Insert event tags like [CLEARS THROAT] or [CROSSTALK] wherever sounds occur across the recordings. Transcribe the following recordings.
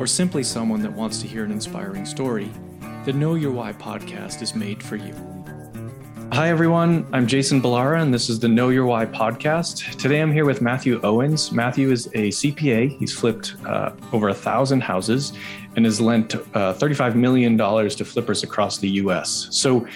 or simply someone that wants to hear an inspiring story, the Know Your Why podcast is made for you. Hi, everyone. I'm Jason Ballara, and this is the Know Your Why podcast. Today I'm here with Matthew Owens. Matthew is a CPA. He's flipped uh, over a thousand houses and has lent uh, $35 million to flippers across the US. So,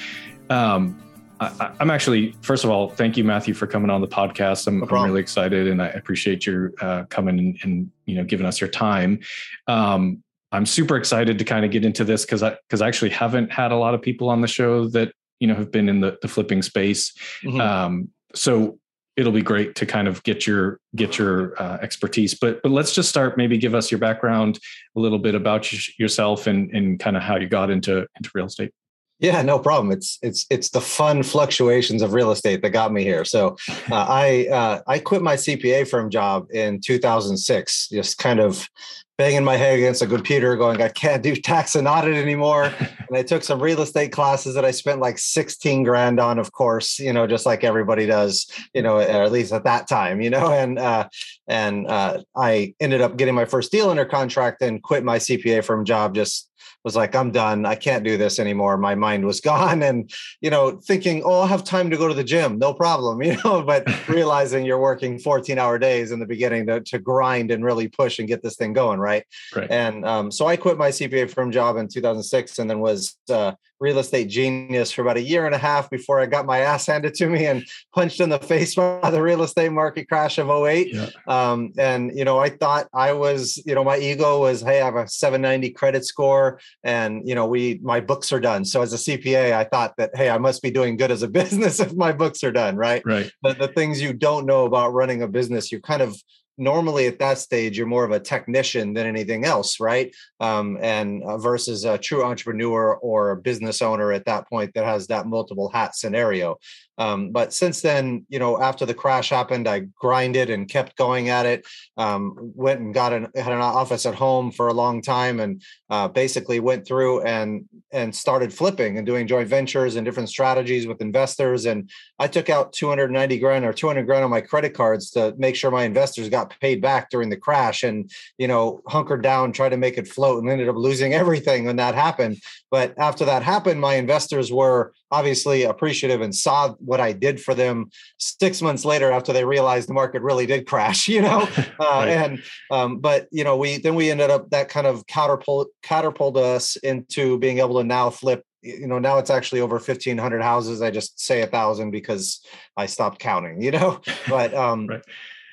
um, I, am actually, first of all, thank you, Matthew, for coming on the podcast. I'm, no I'm really excited, and I appreciate your uh, coming and, and, you know giving us your time. Um, I'm super excited to kind of get into this because I because I actually haven't had a lot of people on the show that you know have been in the, the flipping space. Mm-hmm. Um, so it'll be great to kind of get your get your uh, expertise. But but let's just start. Maybe give us your background, a little bit about yourself, and and kind of how you got into into real estate. Yeah, no problem. It's it's it's the fun fluctuations of real estate that got me here. So, uh, [LAUGHS] I uh, I quit my CPA firm job in 2006, just kind of banging my head against a computer, going, I can't do tax and audit anymore. [LAUGHS] and I took some real estate classes that I spent like 16 grand on, of course, you know, just like everybody does, you know, or at least at that time, you know, and uh, and uh, I ended up getting my first deal under contract and quit my CPA firm job just was like, I'm done. I can't do this anymore. My mind was [LAUGHS] gone. And, you know, thinking, oh, I'll have time to go to the gym. No problem, [LAUGHS] you know, but [LAUGHS] realizing you're working 14 hour days in the beginning to, to grind and really push and get this thing going. Right. right. And um, so I quit my CPA firm job in 2006 and then was uh, real estate genius for about a year and a half before I got my ass handed to me and punched in the face [LAUGHS] by the real estate market crash of 08. Yeah. Um, and, you know, I thought I was, you know, my ego was, hey, I have a 790 credit score and, you know, we, my books are done. So as a CPA, I thought that, hey, I must be doing good as a [LAUGHS] business if my books are done. Right. Right. But the things you don't know about running a business, you kind of normally at that stage you're more of a technician than anything else right? Um, and uh, versus a true entrepreneur or a business owner at that point that has that multiple hat scenario um, but since then, you know, after the crash happened, I grinded and kept going at it. Um, went and got an had an office at home for a long time, and uh, basically went through and and started flipping and doing joint ventures and different strategies with investors. And I took out 290 grand or 200 grand on my credit cards to make sure my investors got paid back during the crash. And you know, hunkered down, tried to make it float, and ended up losing [LAUGHS] everything when that happened. But after that happened, my investors were obviously appreciative and saw what I did for them six months later after they realized the market really did crash, [LAUGHS] you know? [LAUGHS] Uh, right. And, um, but, you know, we, then we ended up that kind of catapult, catapulted us into being able to now flip you know now it's actually over 1500 houses i just say a thousand because i stopped counting you know [LAUGHS] but um right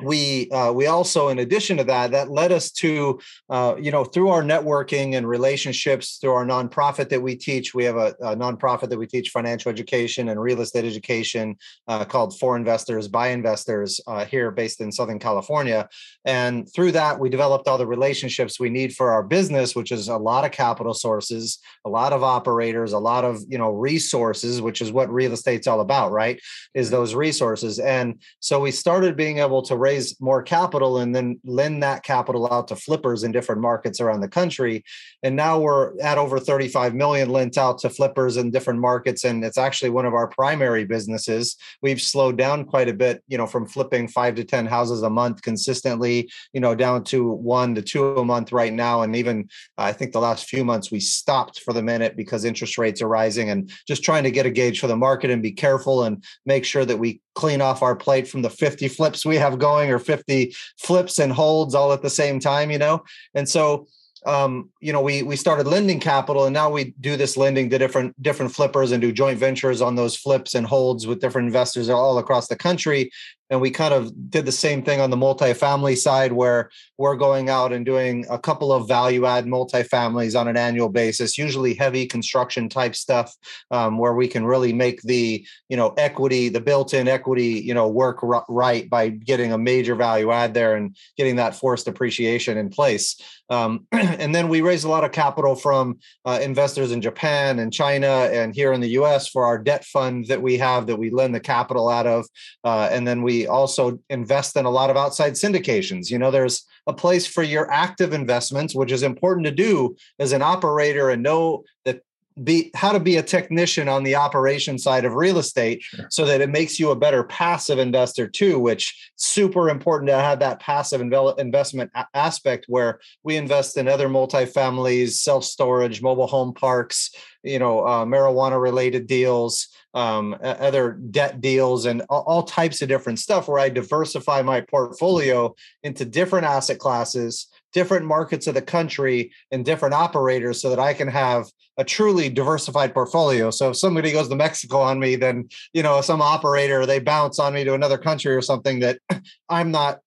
we uh, we also in addition to that that led us to uh, you know through our networking and relationships through our nonprofit that we teach we have a, a nonprofit that we teach financial education and real estate education uh, called for investors by investors uh, here based in southern california. And through that we developed all the relationships we need for our business which is a lot of capital sources a lot of operators a lot of you know resources which is what real estate's all about right is those resources. And so we started being able to raise raise more capital and then lend that capital out to flippers in different markets around the country. And now we're at over 35 million lent out to flippers in different markets. And it's actually one of our primary businesses. We've slowed down quite a bit, you know, from flipping five to 10 houses a month consistently, you know, down to one to two a month right now. And even uh, I think the last few months we stopped for the minute because interest rates are rising and just trying to get a gauge for the market and be careful and make sure that we clean off our plate from the 50 flips we have going or 50 flips and holds all at the same time, you know? And so um, you know, we we started lending capital, and now we do this lending to different different flippers and do joint ventures on those flips and holds with different investors all across the country. And we kind of did the same thing on the multifamily side where we're going out and doing a couple of value add multifamilies on an annual basis usually heavy construction type stuff um, where we can really make the you know equity the built-in equity you know work right by getting a major value add there and getting that forced appreciation in place um, [CLEARS THROAT] and then we raise a lot of capital from uh, investors in Japan and China and here in the US for our debt fund that we have that we lend the capital out of. Uh, and then we also invest in a lot of outside syndications. You know, there's a place for your active investments, which is important to do as an operator and know that be how to be a technician on the operation side of real estate sure. so that it makes you a better passive investor too which super important to have that passive investment aspect where we invest in other multifamilies self-storage mobile home parks you know uh, marijuana related deals um, other debt deals and all types of different stuff where i diversify my portfolio into different asset classes different markets of the country and different operators so that I can have a truly diversified portfolio. So if somebody goes to Mexico on me, then you know some operator they bounce on me to another country or something that [CLEARS THROAT] I'm not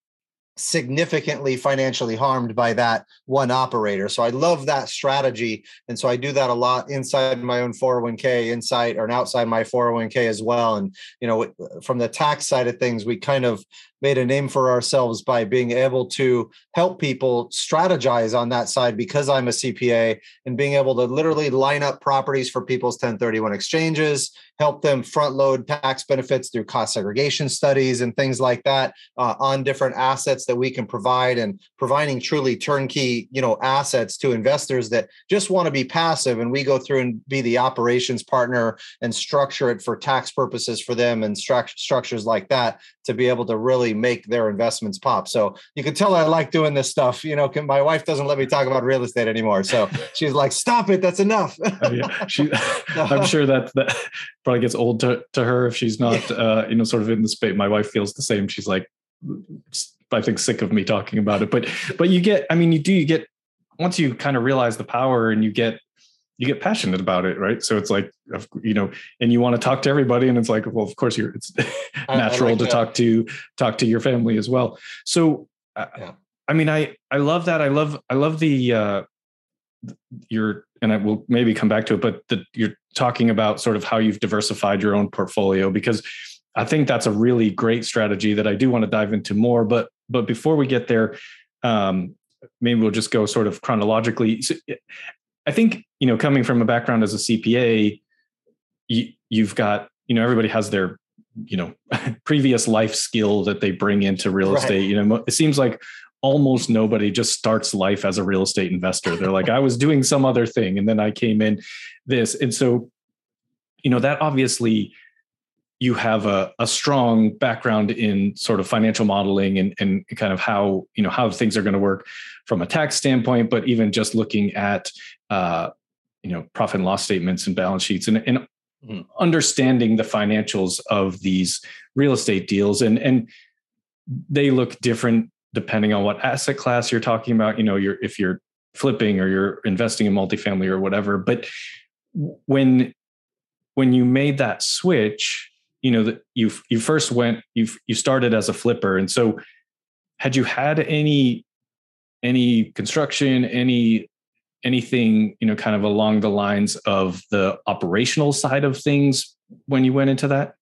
significantly financially harmed by that one operator. So I love that strategy. And so I do that a lot inside my own 401k, inside or outside my 401k as well. And, you know, from the tax side of things, we kind of made a name for ourselves by being able to help people strategize on that side because I'm a CPA and being able to literally line up properties for people's 1031 exchanges, help them front load tax benefits through cost segregation studies and things like that uh, on different assets that we can provide and providing truly turnkey, you know, assets to investors that just want to be passive and we go through and be the operations partner and structure it for tax purposes for them and stru- structures like that to be able to really make their investments pop. So you can tell I like doing this stuff. You know, can, my wife doesn't let me talk about real estate anymore. So [LAUGHS] she's like, "Stop it! That's enough." oh, yeah. she, [LAUGHS] [LAUGHS] I'm sure that that probably gets old to, to her if she's not, yeah. uh, you know, sort of in the space. My wife feels the same. She's like, I think sick of me talking about it. But but you get, I mean, you do you get once you kind of realize the power and you get you get passionate about it, right? So it's like, you know, and you want to talk to everybody, and it's like, well, of course, you're. It's natural like to that. talk to talk to your family as well. So, yeah. I mean, I I love that. I love I love the uh, your and I will maybe come back to it, but the, you're talking about sort of how you've diversified your own portfolio because I think that's a really great strategy that I do want to dive into more. But but before we get there, um, maybe we'll just go sort of chronologically. So I think you know, coming from a background as a CPA, you, you've got you know everybody has their you know [LAUGHS] previous life skill that they bring into real right. estate. You know, it seems like almost nobody just starts life as a real estate investor. They're like, I was doing some other thing, and then I came in this, and so you know that obviously you have a, a strong background in sort of financial modeling and, and kind of how you know how things are going to work from a tax standpoint but even just looking at uh, you know profit and loss statements and balance sheets and, and mm-hmm. understanding the financials of these real estate deals. And and they look different depending on what asset class you're talking about you know you're if you're flipping or you're investing in multifamily or whatever. But when when you made that switch you know that you you first went you you started as a flipper. And so had you had any any construction any anything you know kind of along the lines of the operational side of things when you went into that?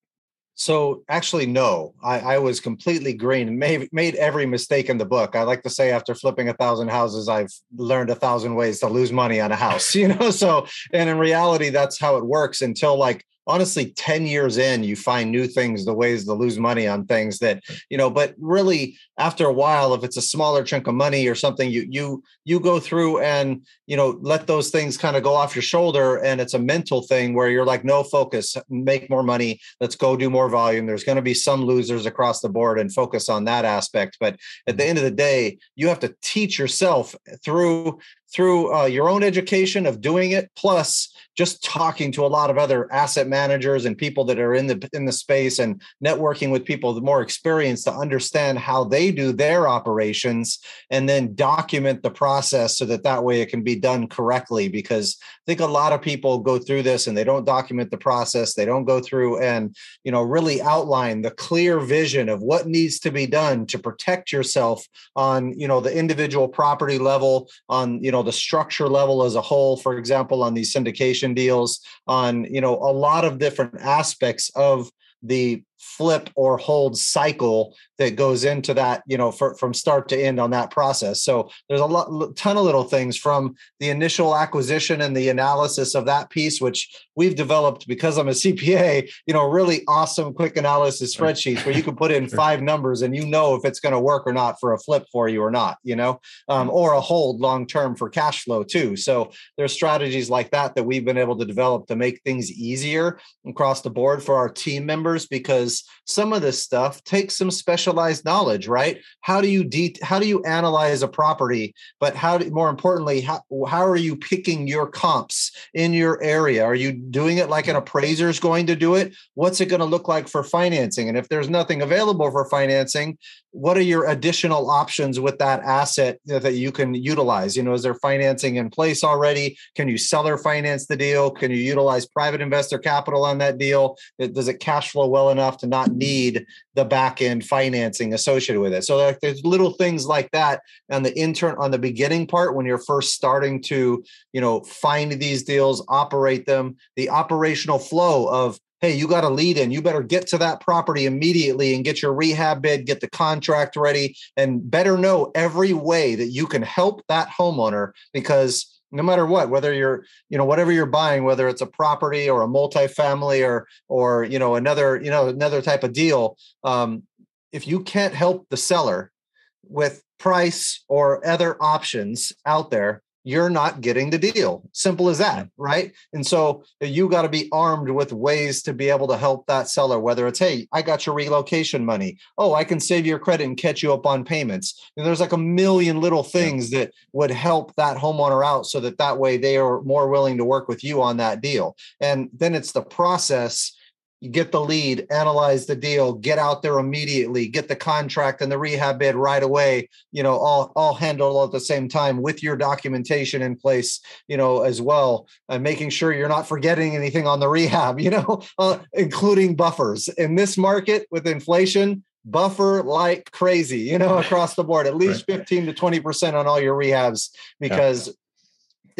So actually no. I, I was completely green and made, made every mistake in the book. I like to say after flipping a thousand houses i've learned a thousand ways to lose money on a house [LAUGHS] you know? So and in reality that's how it works until like honestly 10 years in you find new things the ways to lose money on things that you know but really after a while if it's a smaller chunk of money or something you you you go through and you know let those things kind of go off your shoulder and it's a mental thing where you're like no focus make more money let's go do more volume. There's going to be some losers across the board and focus on that aspect but at the mm-hmm. end of the day you have to teach yourself through through uh, your own education of doing it, plus just talking to a lot of other asset managers and people that are in the in the space and networking with people more experienced to understand how they do their operations and then document the process so that that way it can be done correctly. Because i think a lot of people go through this and they don't document the process. They don't go through and you know really outline the clear vision of what needs to be done to protect yourself on you know the individual property level on you know the structure level as a whole for example on these syndication deals on you know a lot of different aspects of the flip or hold cycle that goes into that you know for, from start to end on that process. So there's a lot ton of little things from the initial acquisition and the analysis of that piece which we've developed because i'm a cpa you know really awesome quick analysis spreadsheets where you can put in five numbers and you know if it's going to work or not for a flip for you or not you know um, or a hold long term for cash flow too. So there's strategies like that that we've been able to develop to make things easier across the board for our team members because some of this stuff takes some specialized knowledge, right? How do you de- how do you analyze a property? But how do, more importantly, how, how are you picking your comps in your area? Are you doing it like an appraiser is going to do it? What's it going to look like for financing? And if there's nothing available for financing, what are your additional options with that asset that you can utilize? You know, is there financing in place already? Can you seller finance the deal? Can you utilize private investor capital on that deal? Does it cash flow well enough to not need the back end financing associated with it? So like, there's little things like that on the intern on the beginning part when you're first starting to, you know, find these deals, operate them, the operational flow of hey, you got a lead in. You better get to that property immediately and get your rehab bid, get the contract ready, and better know every way that you can help that homeowner because no matter what whether you're you know whatever you're buying whether it's a property or a multifamily or or you know another you know another type of deal um, if you can't help the seller with price or other options out there you're not getting the deal. Simple as that, right? And so uh, you got to be armed with ways to be able to help that seller, whether it's, hey, I got your relocation money. Oh, I can save your credit and catch you up on payments. And there's like a million little things that would help that homeowner out so that that way they are more willing to work with you on that deal. And then it's the process you get the lead, analyze the deal, get out there immediately, get the contract and the rehab bid right away, you know, all all handled all at the same time with your documentation in place, you know, as well, and making sure you're not forgetting anything on the rehab, [LAUGHS] you know, uh, including buffers. In this market with inflation, buffer like crazy, you know, [LAUGHS] across the board, at least right. 15 to 20% on all your rehabs because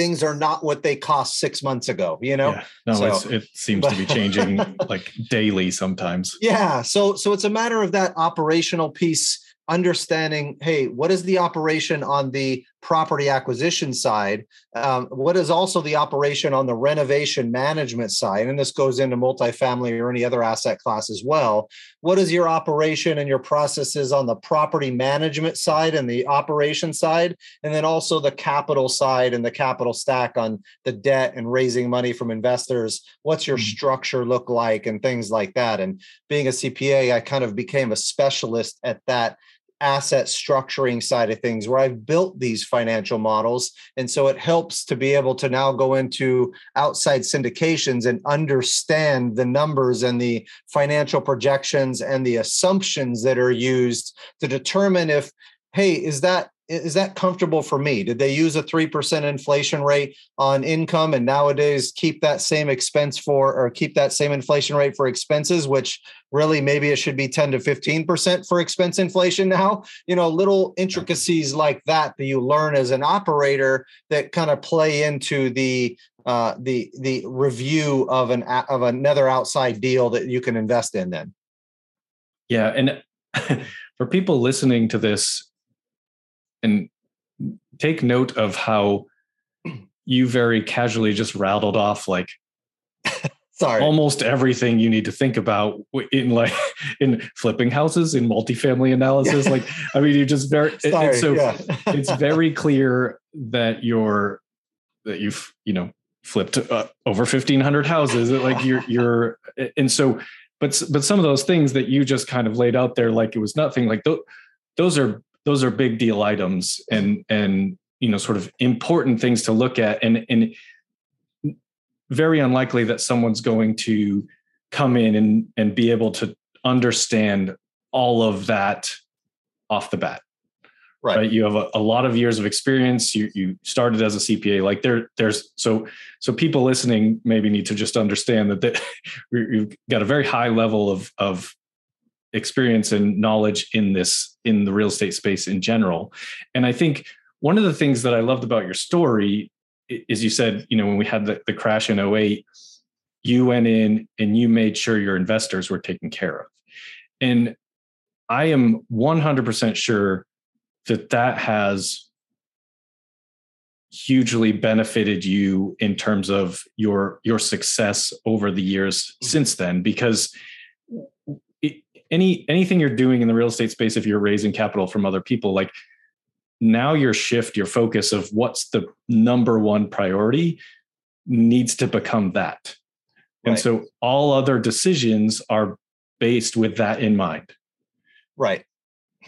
things are not what they cost six months ago you know? Yeah. no so, it seems to be [LAUGHS] changing like daily sometimes. Yeah. So so it's a matter of that operational piece understanding hey what is the operation on the property acquisition side um, what is also the operation on the renovation management side and this goes into multifamily or any other asset class as well. What is your operation and your processes on the property management side and the operation side and then also the capital side and the capital stack on the debt and raising money from investors? What's your mm-hmm. structure look like and things like that? And being a cpa i kind of became a specialist at that asset structuring side of things where I've built these financial models. And so it helps to be able to now go into outside syndications and understand the numbers and the financial projections and the assumptions that are used to determine if, hey, is that is that comfortable for me? Did they use a 3% inflation rate on income and nowadays keep that same expense for or keep that same inflation rate for expenses, which really maybe it should be 10 to 15% for expense inflation now? You know, little intricacies like that that you learn as an operator that kind of play into the uh, the the review of an of another outside deal that you can invest in then. Yeah, and [LAUGHS] for people listening to this and take note of how you very casually just rattled off like [LAUGHS] Sorry. almost everything you need to think about in like [LAUGHS] in flipping houses in multifamily analysis like i mean you just very Sorry, so yeah. [LAUGHS] it's very clear that you're that you've you know flipped uh, over 1500 houses like you're you're and so but but some of those things that you just kind of laid out there like it was nothing like th- those are those are big deal items and and you know sort of important things to look at and and very unlikely that someone's going to come in and and be able to understand all of that off the bat. Right, right? you have a, a, lot of years of experience. You you started as a cpa like there there's so so people listening maybe need to just understand that they, [LAUGHS] you've got a very high level of of experience and knowledge in this in the real estate space in general and i think one of the things that i loved about your story is you said you know when we had the, the crash in 08 you went in and you made sure your investors were taken care of and i am 100% sure that that has hugely benefited you in terms of your your success over the years mm-hmm. since then because any anything you're doing in the real estate space if you're raising capital from other people like now your shift your focus of what's the number one priority needs to become that. Right. and so all other decisions are based with that in mind. Right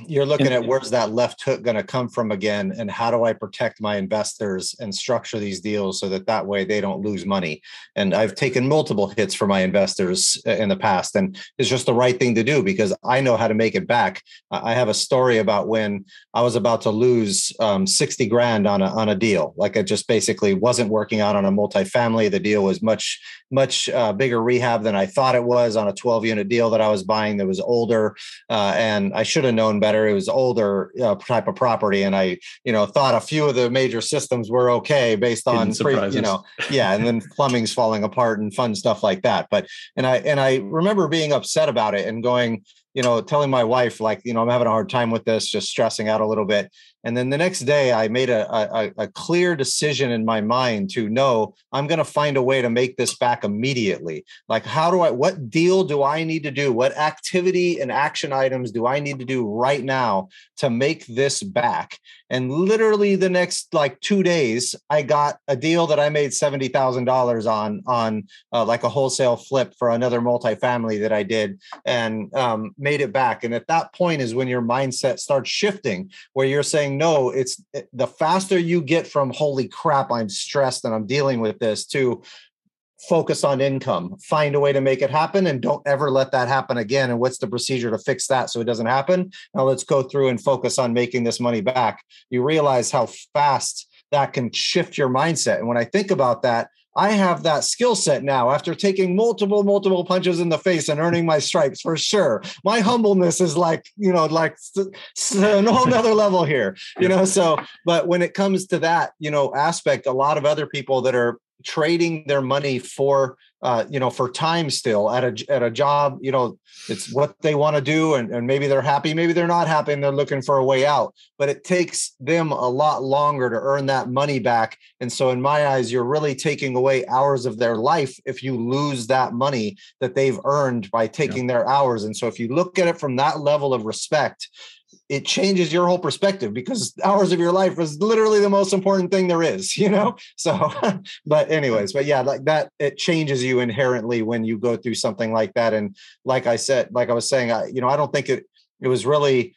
you're looking at where's that left hook going to come from again and how do i protect my investors and structure these deals so that that way they don't lose money? And i've taken multiple hits for my investors uh, in the past and it's just the right thing to do because i know how to make it back. I have a story about when i was about to lose um, 60 grand on a, on a deal. Like it just basically wasn't working out on a multifamily. The deal was much much uh, bigger rehab than i thought it was on a 12 unit deal that i was buying that was older uh, and i should have known better. It was older uh, type of property, and I, you know, thought a few of the major systems were okay based on, pre, you know, yeah, and then plumbing's falling apart and fun stuff like that. But and I and I remember being upset about it and going, you know, telling my wife like, you know, I'm having a hard time with this, just stressing out a little bit. And then the next day, I made a, a, a clear decision in my mind to know I'm going to find a way to make this back immediately. Like, how do I, what deal do I need to do? What activity and action items do I need to do right now to make this back? And literally the next like two days, I got a deal that I made $70,000 on, on uh, like a wholesale flip for another multifamily that I did and um, made it back. And at that point is when your mindset starts shifting, where you're saying, no it's the faster you get from holy crap i'm stressed and i'm dealing with this to focus on income. Find a way to make it happen and don't ever let that happen again. And what's the procedure to fix that so it doesn't happen? Now let's go through and focus on making this money back. You realize how fast that can shift your mindset. And when i think about that I have that skill set now after taking multiple, multiple punches in the face and earning my stripes for sure. My humbleness is like, you know, like a whole nother level here, you know. So, but when it comes to that, you know, aspect, a lot of other people that are trading their money for uh, you know for time still at a at a job you know it's what they want to do and, and maybe they're happy maybe they're not happy and they're looking for a way out. But it takes them a lot longer to earn that money back. And so in my eyes you're really taking away hours of their life if you lose that money that they've earned by taking yeah. their hours. And so if you look at it from that level of respect it changes your whole perspective because hours of your life is literally the most important thing there is, [LAUGHS] you know? So, [LAUGHS] but anyways, but yeah, like that, it changes you inherently when you go through something like that. And like I said, like I was saying, I, you know, I don't think it, it was really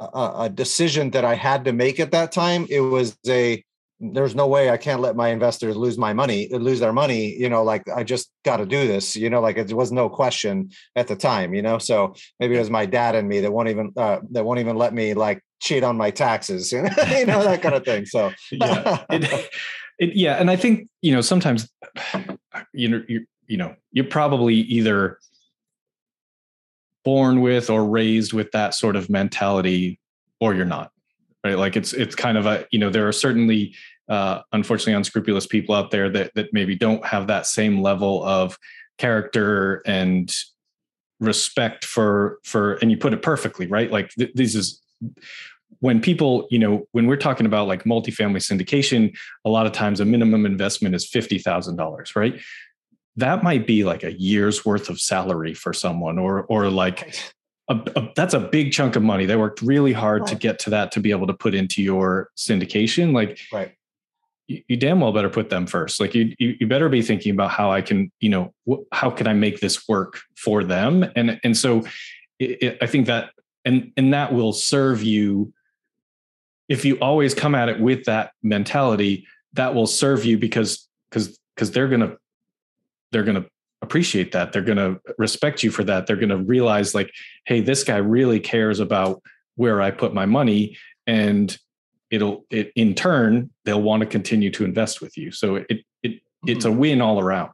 a, a decision that I had to make at that time. It was a, there's no way I can't let my investors lose my money, lose their money. You know, like I just got to do this. You know, like it was no question at the time. You know, so maybe it was my dad and me that won't even uh, that won't even let me like cheat on my taxes. [LAUGHS] You know, that kind of thing. So [LAUGHS] yeah, it, it, [LAUGHS] yeah, and I think you know sometimes you know you you know you're probably either born with or raised with that sort of mentality, or you're not right? Like it's it's kind of a you know there are certainly uh, unfortunately unscrupulous people out there that that maybe don't have that same level of character and respect for for and you put it perfectly right? Like th- this is when people you know when we're talking about like multifamily syndication a lot of times a minimum investment is $50000 right? That might be like a year's worth of salary for someone or or like a, a, that's a big chunk of money. They worked really hard right. to get to that to be able to put into your syndication. Like, right. You, you, damn well better put them first. Like, you, you, you better be thinking about how I can, you know, wh- how can I make this work for them? And and so, it, it, I think that and and that will serve you if you always come at it with that mentality, that will serve you because because because they're gonna they're gonna appreciate that. They're gonna respect you for that. They're gonna realize like, hey, this guy really cares about where I put my money, and it'll it in turn they'll want to continue to invest with you. So it it it's a mm-hmm. win all around.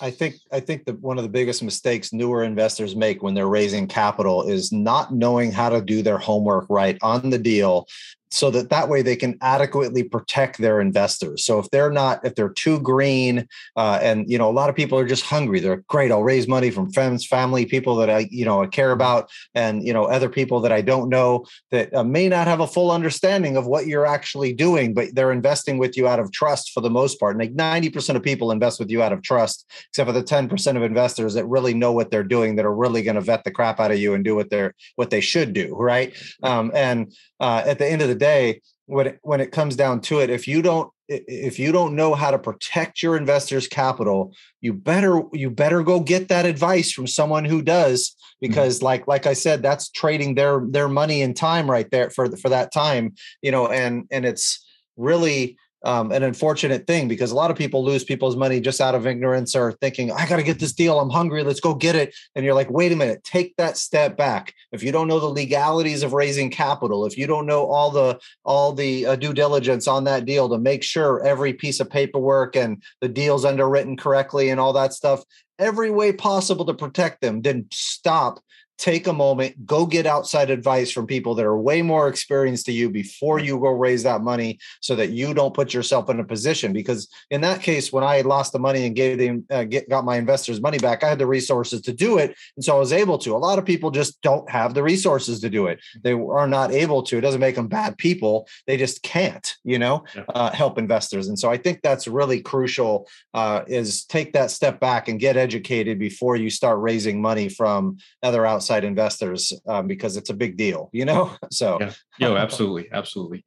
I think I think that one of the biggest mistakes newer investors make when they're raising capital is not knowing how to do their homework right on the deal so that that way they can adequately protect their investors. So if they're not if they're too green uh, and you know a lot of people are just hungry they're great i'll raise money from friends family people that i you know i care about and you know other people that i don't know that uh, may not have a full understanding of what you're actually doing but they're investing with you out of trust for the most part. And like 90% of people invest with you out of trust except for the 10% of investors that really know what they're doing that are really going to vet the crap out of you and do what they're what they should do right. Um, and uh, at the end of the day, when it, when it comes down to it, if you don't if you don't know how to protect your investors' capital, you better you better go get that advice from someone who does, mm-hmm. because mm-hmm. like like I said, that's trading their their money and time right there for for that time, you know, and and it's really um, an unfortunate thing because a lot of people lose people's money just out of ignorance or thinking, I got to get this deal. I'm hungry. Let's go get it. And you're like, wait a minute, take that step back. If you don't know the legalities of raising capital, if you don't know all the all the uh, due diligence on that deal to make sure every piece of paperwork and the deal's underwritten correctly and all that stuff, every way possible to protect them, then stop take a moment, go get outside advice from people that are way more experienced to you before you go raise that money so that you don't put yourself in a position. Because in that case, when I lost the money and gave them, uh, get, got my investors' money back, I had the resources to do it. And so I was able to. A lot of people just don't have the resources to do it. They are not able to. It doesn't make them bad people. They just can't, you know, uh, help investors. And so I think that's really crucial uh, is take that step back and get educated before you start raising money from other outside outside investors um, because it's a big deal, you know? [LAUGHS] So, yeah, Yo, absolutely. Absolutely.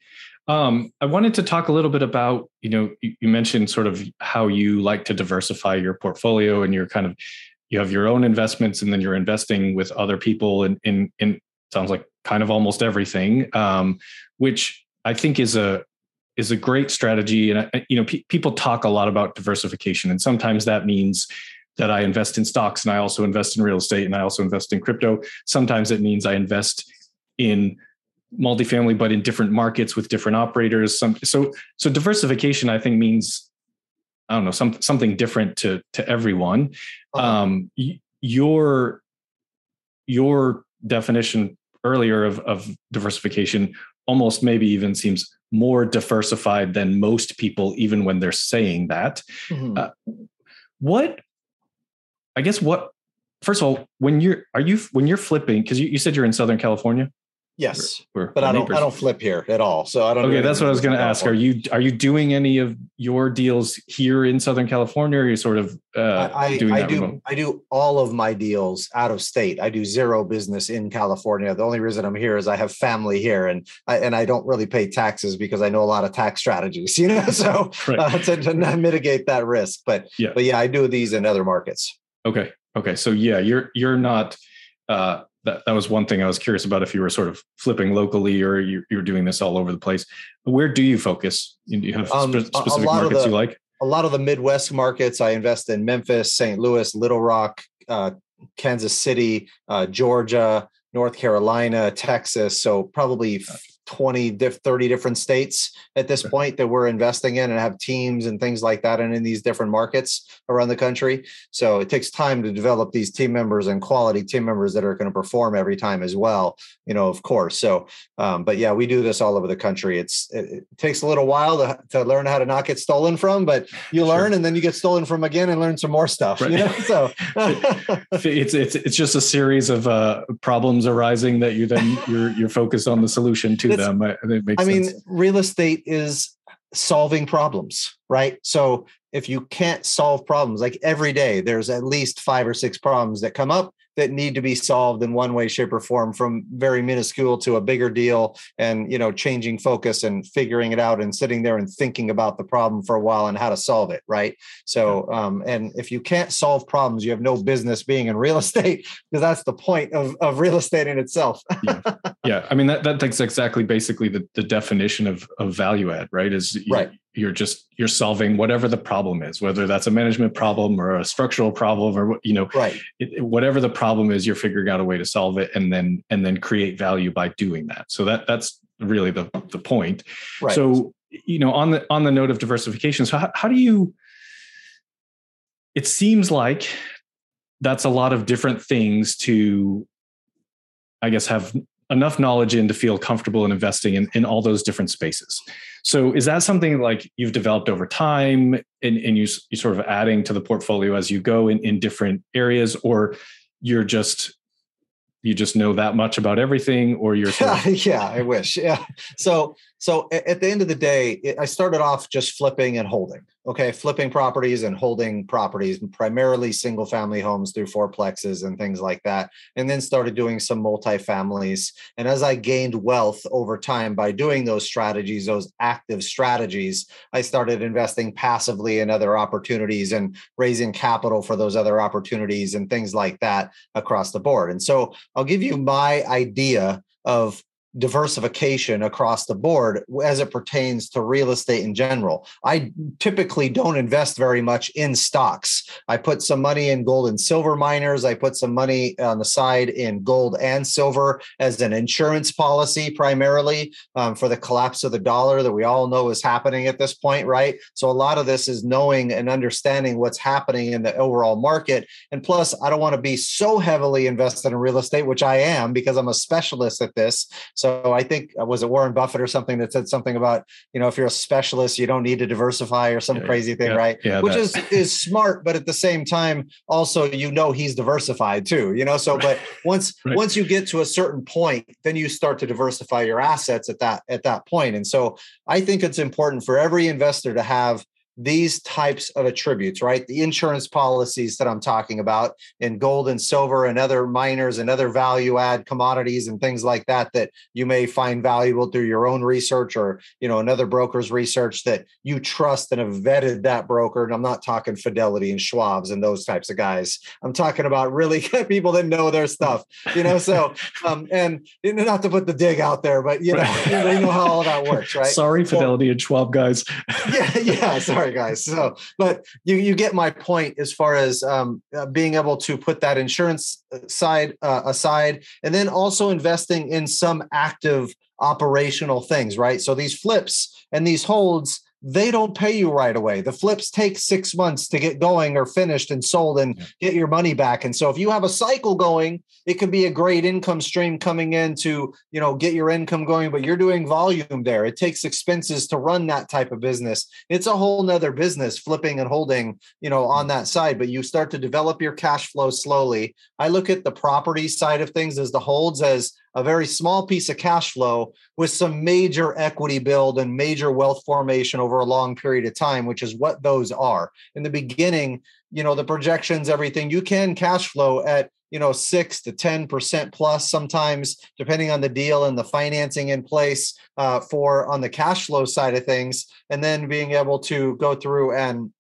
Um, I wanted to talk a little bit about, you know, you, you mentioned sort of how you like to diversify your portfolio and you're kind of, you have your own investments and then you're investing with other people in, in, in sounds like kind of almost everything, um, which I think is a, is a great strategy. And, you know, pe- people talk a lot about diversification and sometimes that means, that I invest in stocks and I also invest in real estate and I also invest in crypto. Sometimes it means I invest in multifamily, but in different markets with different operators. Some, so so diversification, I think, means I don't know some, something different to to everyone. Uh-huh. Um, your your definition earlier of, of diversification almost maybe even seems more diversified than most people, even when they're saying that. Mm-hmm. Uh, what I guess what first of all, when you're are you when you're flipping because you, you said you're in Southern California. Yes, we're, we're but I don't. I don't flip here at all. So I don't. Okay, that's what I was going to ask. Are you are you doing any of your deals here in Southern California? Or are you sort of uh, I, doing I, I do. Remote? I do all of my deals out of state. I do zero business in California. The only reason I'm here is I have family here, and I, and I don't really pay taxes because I know a lot of tax strategies. [LAUGHS] You know, so right. uh, to, to mitigate that risk. But yeah, but yeah, I do these in other markets. Okay. Okay. So yeah, you're you're not. Uh, that that was one thing I was curious about. If you were sort of flipping locally, or you're, you're doing this all over the place, where do you focus? Do you have um, specific markets the, you like? A lot of the Midwest markets. I invest in Memphis, St. Louis, Little Rock, uh, Kansas City, uh, Georgia, North Carolina, Texas. So probably 20 30 different states at this point that we're investing in and have teams and things like that and in these different markets around the country. So it takes time to develop these team members and quality team members that are going to perform every time as well you know of course. So um, but yeah we do this all over the country. It's it, it takes a little while to, to, learn how to not get stolen from but you learn sure. and then you get stolen from again and learn some more stuff right. you know so. It's it's it's just a series of uh, problems arising that you then you're you're focused on the solution to [LAUGHS] them. I, I mean, real estate is solving problems right? So if you can't solve problems, like every day, there's at least five or six problems that come up that need to be solved in one way shape or form from very minuscule to a bigger deal and you know changing focus and figuring it out and sitting there and thinking about the problem for a while and how to solve it right? So um, and if you can't solve problems you have no business being in real [LAUGHS] estate because that's the point of, of real estate in itself. Yeah. [LAUGHS] yeah i mean that, that's exactly basically the, the definition of, of value add right is you, right you're just you're solving whatever the problem is whether that's a management problem or a structural problem or you know right. it, whatever the problem is you're figuring out a way to solve it and then and then create value by doing that. So that that's really the the point. Right. so you know on the on the note of diversification so how, how do you it seems like that's a lot of different things to i guess have enough knowledge in to feel comfortable in investing in, in all those different spaces. So is that something like you've developed over time and, and you, you sort of adding to the portfolio as you go in, in different areas, or you're just you just know that much about everything or you're sort of- [LAUGHS] yeah i wish yeah so so at the end of the day i started off just flipping and holding okay? Flipping properties and holding properties primarily single family homes through fourplexes and things like that and then started doing some multifamilies. And as i gained wealth over time by doing those strategies those active strategies i started investing passively in other opportunities and raising capital for those other opportunities and things like that across the board. And so i'll give you my idea of diversification across the board as it pertains to real estate in general. I typically don't invest very much in stocks. I put some money in gold and silver miners. I put some money on the side in gold and silver as an insurance policy, primarily um, for the collapse of the dollar that we all know is happening at this point, right? So a lot of this is knowing and understanding what's happening in the overall market. And plus, I don't want to be so heavily invested in real estate, which I am because I'm a specialist at this. So I think uh, was it Warren Buffett or something that said something about you know if you're a specialist you don't need to diversify or some yeah, crazy thing, yeah, right? Yeah, Which is is smart, but at the same time also you know he's diversified too, you know. So but [LAUGHS] once right. once you get to a certain point, then you start to diversify your assets at that at that point. And so I think it's important for every investor to have these types of attributes, right? The insurance policies that I'm talking about in gold and silver and other miners and other value add commodities and things like that that you may find valuable through your own research or, you know, another broker's research that you trust and have vetted that broker. And I'm not talking Fidelity and Schwab's and those types of guys. I'm talking about really [LAUGHS] people that know their stuff, you know, so um and not to put the dig out there, but you know, right. you know how all that works, right? [LAUGHS] Sorry, Fidelity so, and Schwab guys. [LAUGHS] yeah, yeah, sorry guys. So, but you you get my point as far as um, uh, being able to put that insurance uh, side uh, aside, and then also investing in some active operational things, right? So these flips and these holds they don't pay you right away. The flips take six months to get going or finished and sold and get your money back. And so if you have a cycle going, it could be a great income stream coming in to, you know, get your income going, but you're doing volume there. It takes expenses to run that type of business. It's a whole nother business, flipping and holding, you know, on mm. that side, but you start to develop your cash flow slowly. I look at the property side of things as the holds as a very small piece of cash flow with some major equity build and major wealth formation over a long period of time, which is what those are. In the beginning, you know, the projections, everything, you can cash flow at, you know, six to 10% plus sometimes, depending on the deal and the financing in place uh, for on the cash flow side of things. And then being able to go through and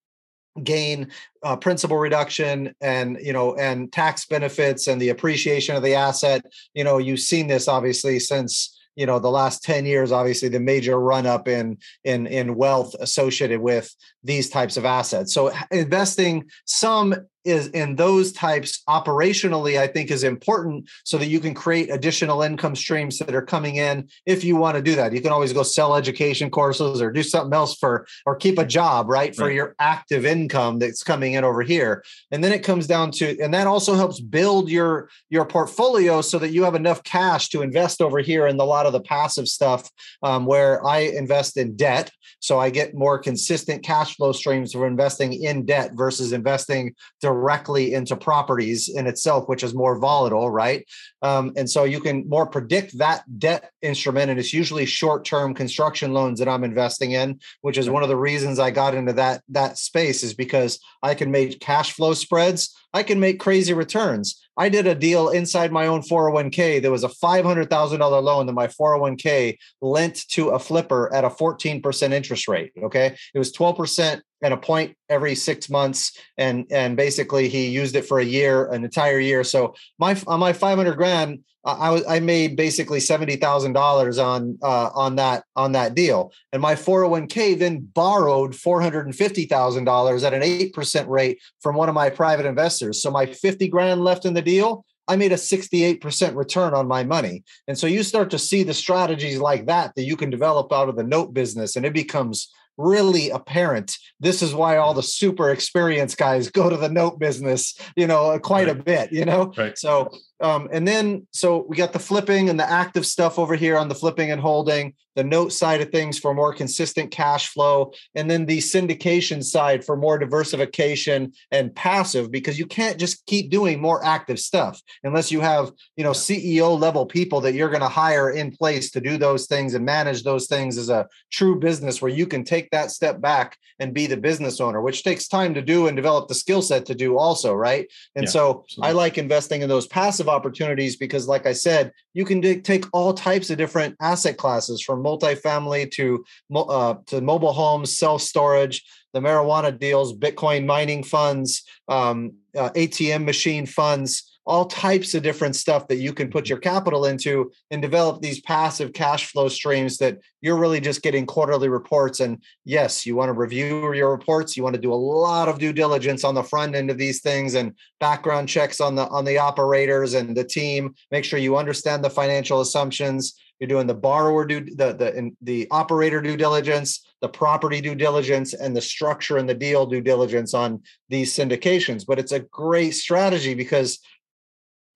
gain uh, principal reduction and you know and tax benefits and the appreciation of the asset. You know you've seen this obviously since you know the last 10 years obviously the major run up in in in wealth associated with these types of assets. So investing some is in those types operationally i think is important so that you can create additional income streams that are coming in if you want to do that. You can always go sell education courses or do something else for or keep a job right for right. your active income that's coming in over here. And then it comes down to and that also helps build your your portfolio so that you have enough cash to invest over here in a lot of the passive stuff um, where i invest in debt so i get more consistent cash flow streams for investing in debt versus investing directly into properties in itself, which is more volatile, right? Um, and so you can more predict that debt instrument, and it's usually short-term construction loans that I'm investing in, which is one of the reasons I got into that that space is because I can make cash flow spreads. I can make crazy returns. I did a deal inside my own 401k. There was a $500,000 loan that my 401k lent to a flipper at a 14% interest rate. Okay. It was 12% and a point every six months. And, and basically he used it for a year, an entire year. So my, on my 500 grand, I was I made basically seventy thousand dollars on uh, on that on that deal, and my four hundred one k then borrowed four hundred and fifty thousand dollars at an eight percent rate from one of my private investors. So my fifty grand left in the deal, I made a sixty eight percent return on my money. And so you start to see the strategies like that that you can develop out of the note business, and it becomes really apparent. This is why all the super experienced guys go to the note business, you know, quite right. a bit, you know? Right. So um, and then, so we got the flipping and the active stuff over here on the flipping and holding, the note side of things for more consistent cash flow, and then the syndication side for more diversification and passive, because you can't just keep doing more active stuff unless you have, you know, CEO level people that you're going to hire in place to do those things and manage those things as a true business where you can take that step back and be the business owner, which takes time to do and develop the skill set to do also, right? And yeah, so absolutely. I like investing in those passive opportunities because, like I said, you can d- take all types of different asset classes from multifamily to uh, to mobile homes, self storage, the marijuana deals, Bitcoin mining funds, um, uh, ATM machine funds all types of different stuff that you can put mm-hmm. your capital into and develop these passive cash flow streams that you're really just getting quarterly reports. And yes, you want to review your reports. You want to do a lot of due diligence on the front end of these things and background checks on the on the operators and the team. Make sure you understand the financial assumptions. You're doing the borrower due the the the operator due diligence, the property due diligence, and the structure and the deal due diligence on these syndications. But it's a great strategy because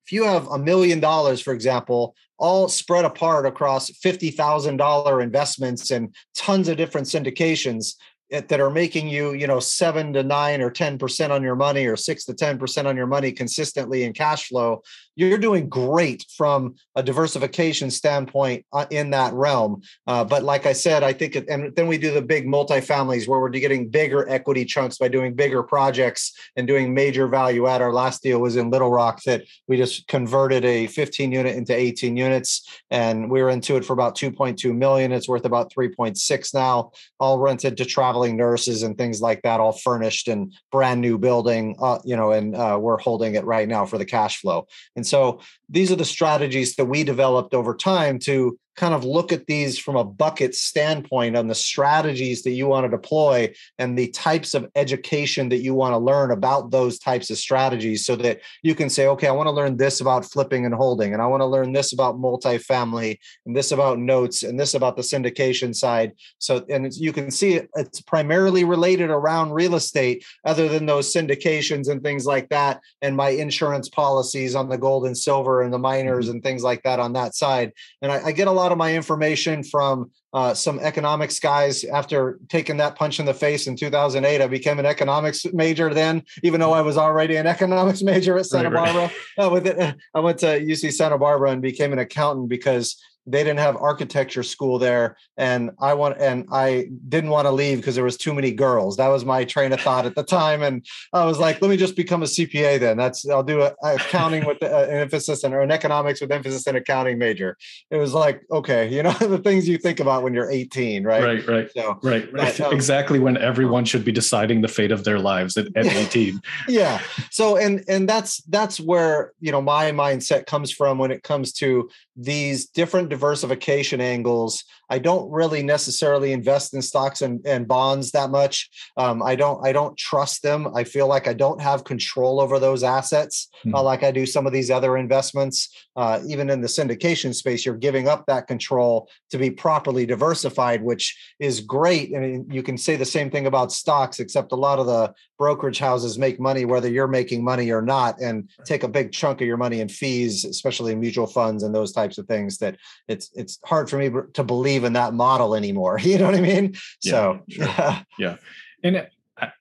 if you have a million dollars, for example, all spread apart across $50,000 investments and tons of different syndications, eh, that are making you you know seven to nine or ten percent on your money or six to ten percent on your money consistently in cash flow you're doing great from a diversification standpoint uh, in that realm. Uh, but like i said i think and then we do the big multifamilies where we're getting bigger equity chunks by doing bigger projects and doing major value add. Our last deal was in little rock that we just converted a 15 unit into 18 units and we were into it for about 2.2 million. It's worth about 3.6 now all rented to traveling nurses and things like that, all furnished and brand new building, uh, you know, and uh, we're holding it right now for the cash flow. And so these are the strategies that we developed over time to kind of look at these from a bucket standpoint on the strategies that you want to deploy and the types of education that you want to learn about those types of strategies so that you can say okay i want to learn this about flipping and holding and i want to learn this about multifamily and this about notes and this about the syndication side so and you can see it, it's primarily related around real estate other than those syndications and things like that and my insurance policies on the gold and silver and the miners mm-hmm. and things like that on that side and I, I get a lot lot of my information from uh, some economics guys. After taking that punch in the face in 2008, I became an economics major then, even though I was already an [LAUGHS] economics major at Santa right, Barbara. Right. Uh, I went to UC Santa Barbara and became an accountant because they didn't have architecture school there and i want and i didn't want to leave because there was too many girls. That was my train of thought at the time and i was like let me just become a cpa then. That's i'll do a, a accounting with an emphasis and or an economics with emphasis in accounting major. It was like okay you know [LAUGHS] the things you think about when you're 18 right? Right right. So, right, right. But, um, exactly when everyone should be deciding the fate of their lives at, at [LAUGHS] 18 yeah. So and and that's that's where you know my mindset comes from when it comes to these different diversification angles. I don't really necessarily invest in stocks and, and bonds that much. Um, I don't I don't trust them. I feel like I don't have control over those assets mm-hmm. uh, like I do some of these other investments. Uh, even in the syndication space, you're giving up that control to be properly diversified, which is great. I And you can say the same thing about stocks, except a lot of the brokerage houses make money whether you're making money or not, and take a big chunk of your money in fees, especially in mutual funds and those types of things. That it's it's hard for me to believe in that model anymore. [LAUGHS] You know what I mean? Yeah, so sure. yeah, yeah, and I,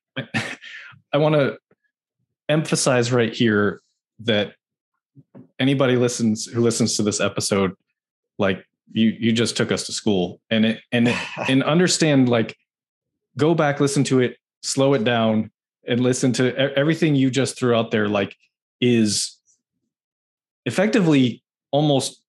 I want to emphasize right here that anybody listens who listens to this episode, like you you just took us to school and it and it, [LAUGHS] and understand like go back listen to it slow it down and listen to everything you just threw out there like is effectively almost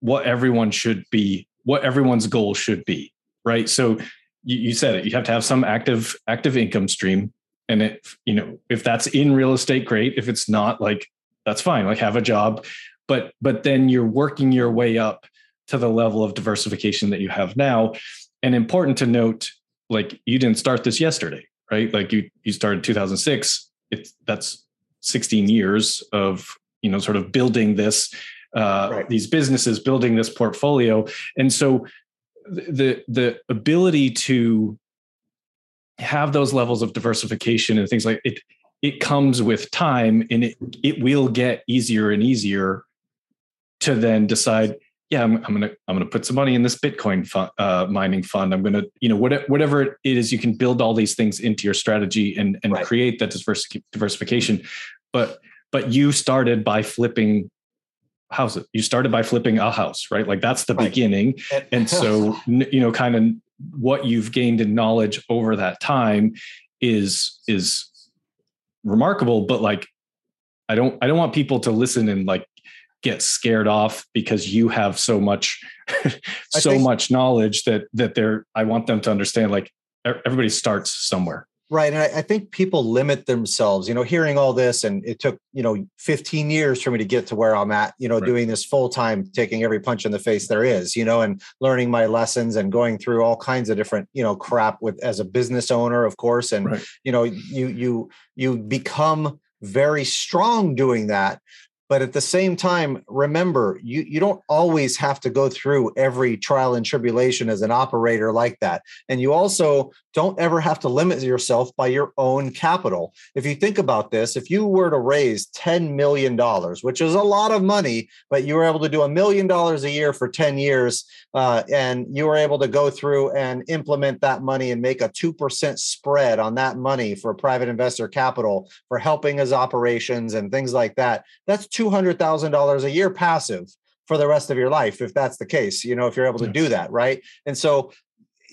what everyone should be what everyone's goal should be right? So you, you said it you have to have some active active income stream and if you know if that's in real estate great. If it's not like that's fine like have a job. But but then you're working your way up to the level of diversification that you have now. And important to note like you didn't start this yesterday right like you you started 2006 it's that's 16 years of you know sort of building this uh, right. these businesses building this portfolio and so the the ability to have those levels of diversification and things like it it comes with time and it it will get easier and easier to then decide yeah i'm, I'm gonna i'm gonna put some money in this bitcoin fund, uh, mining fund. I'm gonna you know whatever, whatever it is you can build all these things into your strategy and and right. create that diversification. But but you started by flipping houses. You started by flipping a house right? Like that's the right. beginning. And so [LAUGHS] you know kind of what you've gained in knowledge over that time is is remarkable but like i don't i don't want people to listen and like get scared off because you have so much so think, much knowledge that that they're i want them to understand like everybody starts somewhere right and I, I, think people limit themselves you know hearing all this and it took you know 15 years for me to get to where i'm at you know right. doing this full time taking every punch in the face there is you know and learning my lessons and going through all kinds of different you know crap with as a business owner of course and right. you know you you you become very strong doing that but at the same time remember you you don't always have to go through every trial and tribulation as an operator like that. And you also don't ever have to limit yourself by your own capital. If you think about this if you were to raise 10 million dollars which is a lot of money but you were able to do a million dollars a year for 10 years uh, and you were able to go through and implement that money and make a 2% spread on that money for private investor capital for helping his operations and things like that that's $200,000 a year passive for the rest of your life if that's the case you know if you're able to yes. do that right and so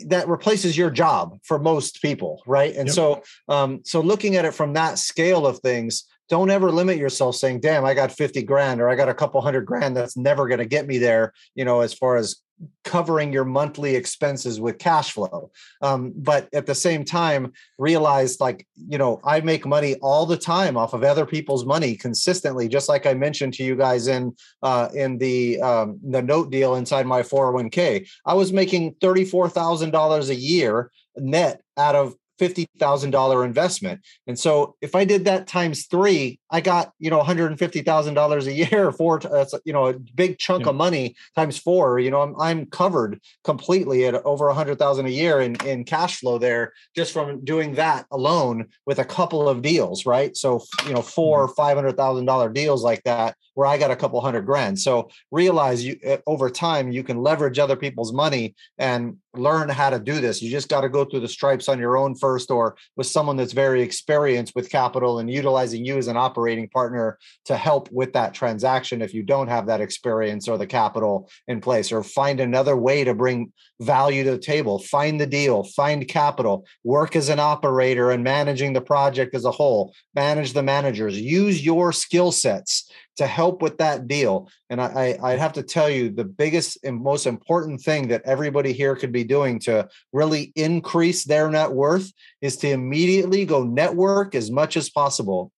that replaces your job for most people right and yep. so um so looking at it from that scale of things don't ever limit yourself saying damn i got 50 grand or i got a couple hundred grand that's never going to get me there you know as far as covering your monthly expenses with cash flow. Um, but at the same time realize like you know i make money all the time off of other people's money consistently just like i mentioned to you guys in uh, in the um, the note deal inside my 401k i was making $34000 a year net out of $50,000 investment. And so if I did that times three, I got, you know, $150,000 a year [LAUGHS] for, that's, you know, a big chunk yeah. of money times four, you know, I'm, I'm covered completely at over a hundred thousand a year in, in cash flow there just from doing that alone with a couple of deals. Right. So, you know, four, mm-hmm. $500,000 deals like that where I got a couple hundred grand. So realize you eh, over time you can leverage other people's money and learn how to do this. You just got to go through the stripes on your own first or with someone that's very experienced with capital and utilizing you as an operating partner to help with that transaction if you don't have that experience or the capital in place or find another way to bring value to the table, find the deal, find capital, work as an operator and managing the project as a whole, manage the managers, use your skill sets to help with that deal. And I, I have to tell you, the biggest and most important thing that everybody here could be doing to really increase their net worth is to immediately go network as much as possible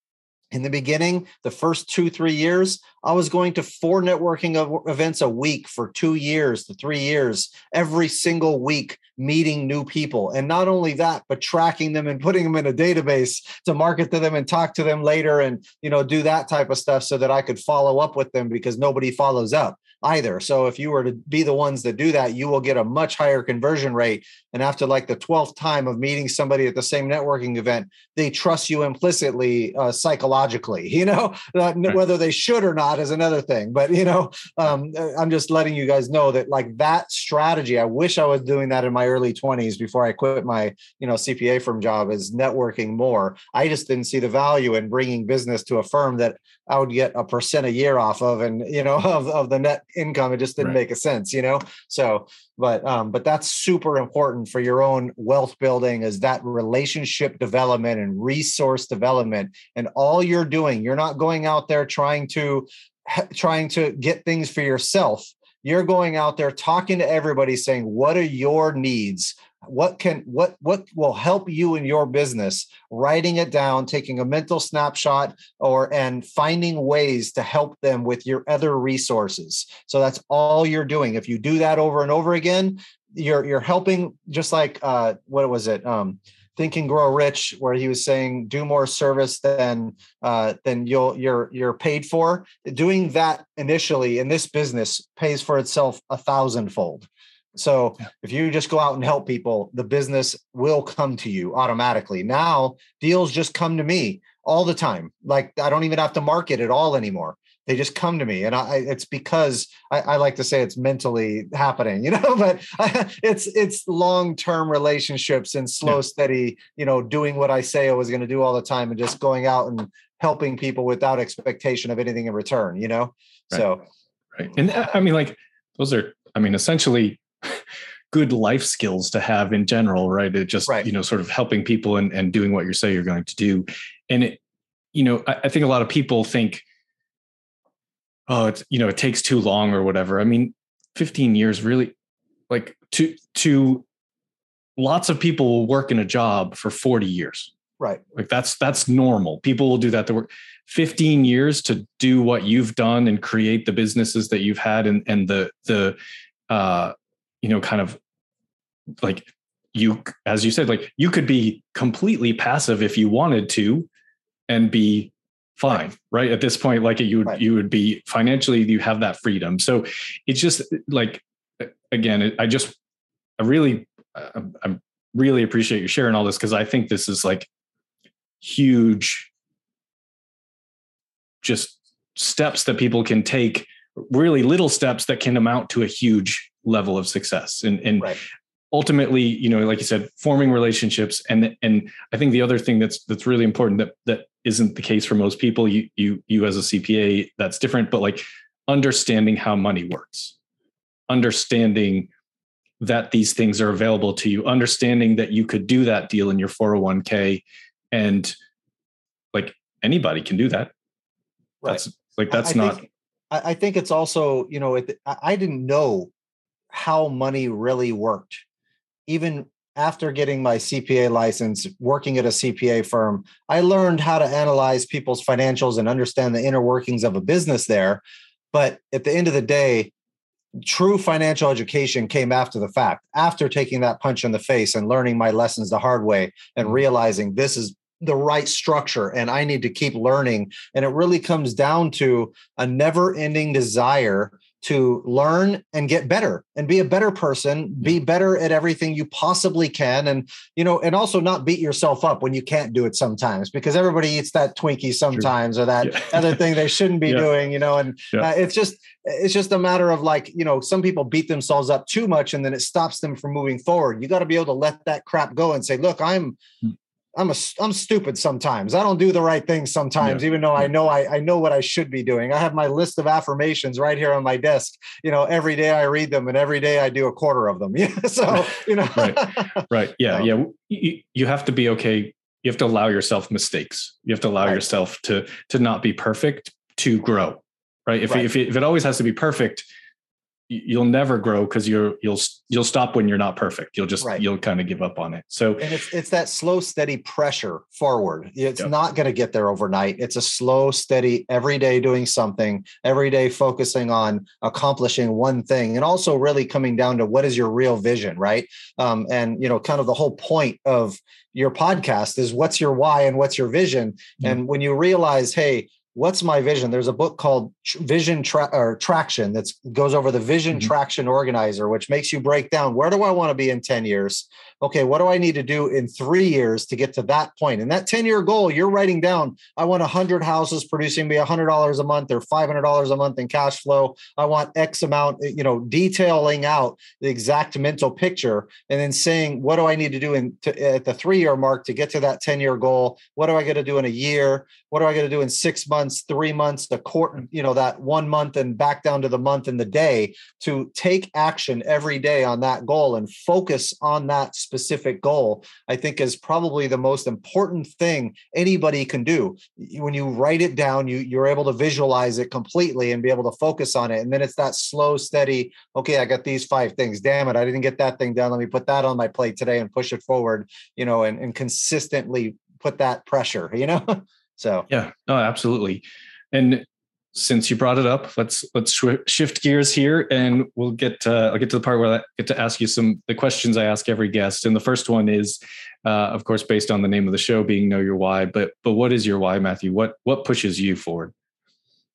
in the beginning, the first two, three years, I was going to four networking events a week for two years to three years, every single week, meeting new people. And not only that, but tracking them and putting them in a database to market to them and talk to them later and, you know, do that type of stuff so that I could follow up with them because nobody follows up. Either. So if you were to be the ones that do that, you will get a much higher conversion rate. And after like the 12th time of meeting somebody at the same networking event, they trust you implicitly uh, psychologically, [LAUGHS] you know, uh, right. whether they should or not is another thing. But, you know, um, uh, I'm just letting you guys know that like that strategy, I wish I was doing that in my early 20s before I quit my, you know, CPA firm job is networking more. I just didn't see the value in bringing business to a firm that I would get a percent a year off of, and you know, [LAUGHS] of, of the net income. It just didn't right. make a sense, you know. So, but um, but that's super important for your own wealth building is that relationship development and resource development. And all you're doing, you're not going out there trying to trying to get things for yourself you're going out there talking to everybody saying what are your needs what can what what will help you in your business? Writing it down taking a mental snapshot or and finding ways to help them with your other resources. So that's all you're doing. If you do that over and over again you're you're helping just like uh what was it? Um think and grow rich where he was saying do more service than uh, than you'll you're you're paid for. Doing that initially in this business pays for itself a thousandfold so yeah. if you just go out and help people, the business will come to you automatically. Now deals just come to me all the time. Like I don't even have to market at all anymore. They just come to me, and I, it's because I, I like to say it's mentally happening, [LAUGHS] you know. But I, [LAUGHS] it's it's long term relationships and slow, yeah. steady, you know, doing what I say I was going to do all the time, and just going out and helping people without expectation of anything in return, you know. Right. So, right, and uh, I mean, like those are, I mean, essentially [LAUGHS] good life skills to have in general, right? It just, right. you know, sort of helping people and, and doing what you say you're going to do. And it, you know, I, I think a lot of people think, oh, it's, you know, it takes too long or whatever. I mean, 15 years really like to, to lots of people will work in a job for 40 years. Right. Like that's, that's normal. People will do that. They work 15 years to do what you've done and create the businesses that you've had and, and the, the, uh, you know, kind of like you, as you said, like you could be completely passive if you wanted to and be fine right at this point like you would right. you would be financially you have that freedom so it's just like again i just i really i really appreciate you sharing all this because i think this is like huge just steps that people can take really little steps that can amount to a huge level of success and and right. ultimately you know like you said forming relationships and and i think the other thing that's that's really important that that isn't the case for most people you you you as a cpa that's different but like understanding how money works understanding that these things are available to you understanding that you could do that deal in your 401k and like anybody can do that right. that's like that's I not think, I think it's also, you know, it, I didn't know how money really worked. Even after getting my CPA license, working at a CPA firm, I learned how to analyze people's financials and understand the inner workings of a business there. But at the end of the day, true financial education came after the fact, after taking that punch in the face and learning my lessons the hard way and mm-hmm. realizing this is the right structure and I need to keep learning. And it really comes down to a never ending desire to learn and get better and be a better person be better at everything you possibly can and you know and also not beat yourself up when you can't do it sometimes because everybody eats that twinkie sometimes True. or that yeah. [LAUGHS] other thing they shouldn't be yeah. doing you know and yeah. uh, it's just it's just a matter of like you know some people beat themselves up too much and then it stops them from moving forward you got to be able to let that crap go and say look i'm hmm. I'm a I'm stupid sometimes. I don't do the right thing sometimes, yeah. even though I know I, I know what I should be doing. I have my list of affirmations right here on my desk. You know, every day I read them, and every day I do a quarter of them. [LAUGHS] Yeah, so [LAUGHS] you know, right, right, yeah, yeah. You, you have to be okay. You have to allow yourself mistakes. You have to allow right. yourself to to not be perfect to grow. Right. If right. if it, if it always has to be perfect, you'll never grow because you're you'll you'll stop when you're not perfect you'll just right. you'll kind of give up on it so and it's it's that slow steady pressure forward it's yep. not going to get there overnight it's a slow steady every day doing something every day focusing on accomplishing one thing and also really coming down to what is your real vision right um, and you know kind of the whole point of your podcast is what's your why and what's your vision mm-hmm. and when you realize hey what's my vision? There's a book called vision Tra- or traction that goes over the vision mm-hmm. traction organizer which makes you break down where do i want to be in 10 years? Okay what do i need to do in three years to get to that point? And that 10 year goal you're writing down i want 100 houses producing me $100 a month or $500 a month in cash flow. I want x amount you know detailing out the exact mental picture and then saying what do i need to do in to, at the three year mark to get to that 10 year goal? What do i got to do in a year? What do i got to do in six months three months the quarter you know that one month and back down to the month and the day to take action every day on that goal and focus on that specific goal i think is probably the most important thing anybody can do. When you write it down you you're able to visualize it completely and be able to focus on it. And then it's that slow steady okay i got these five things. Damn it i didn't get that thing done. Let me put that on my plate today and push it forward you know and, and consistently put that pressure you know [LAUGHS] so yeah. No absolutely. And since you brought it up let's let's sh- shift gears here and we'll get uh, i'll get to the part where i get to ask you some the questions i ask every guest. And the first one is uh, of course based on the name of the show being know your why but but what is your why matthew? What what pushes you forward?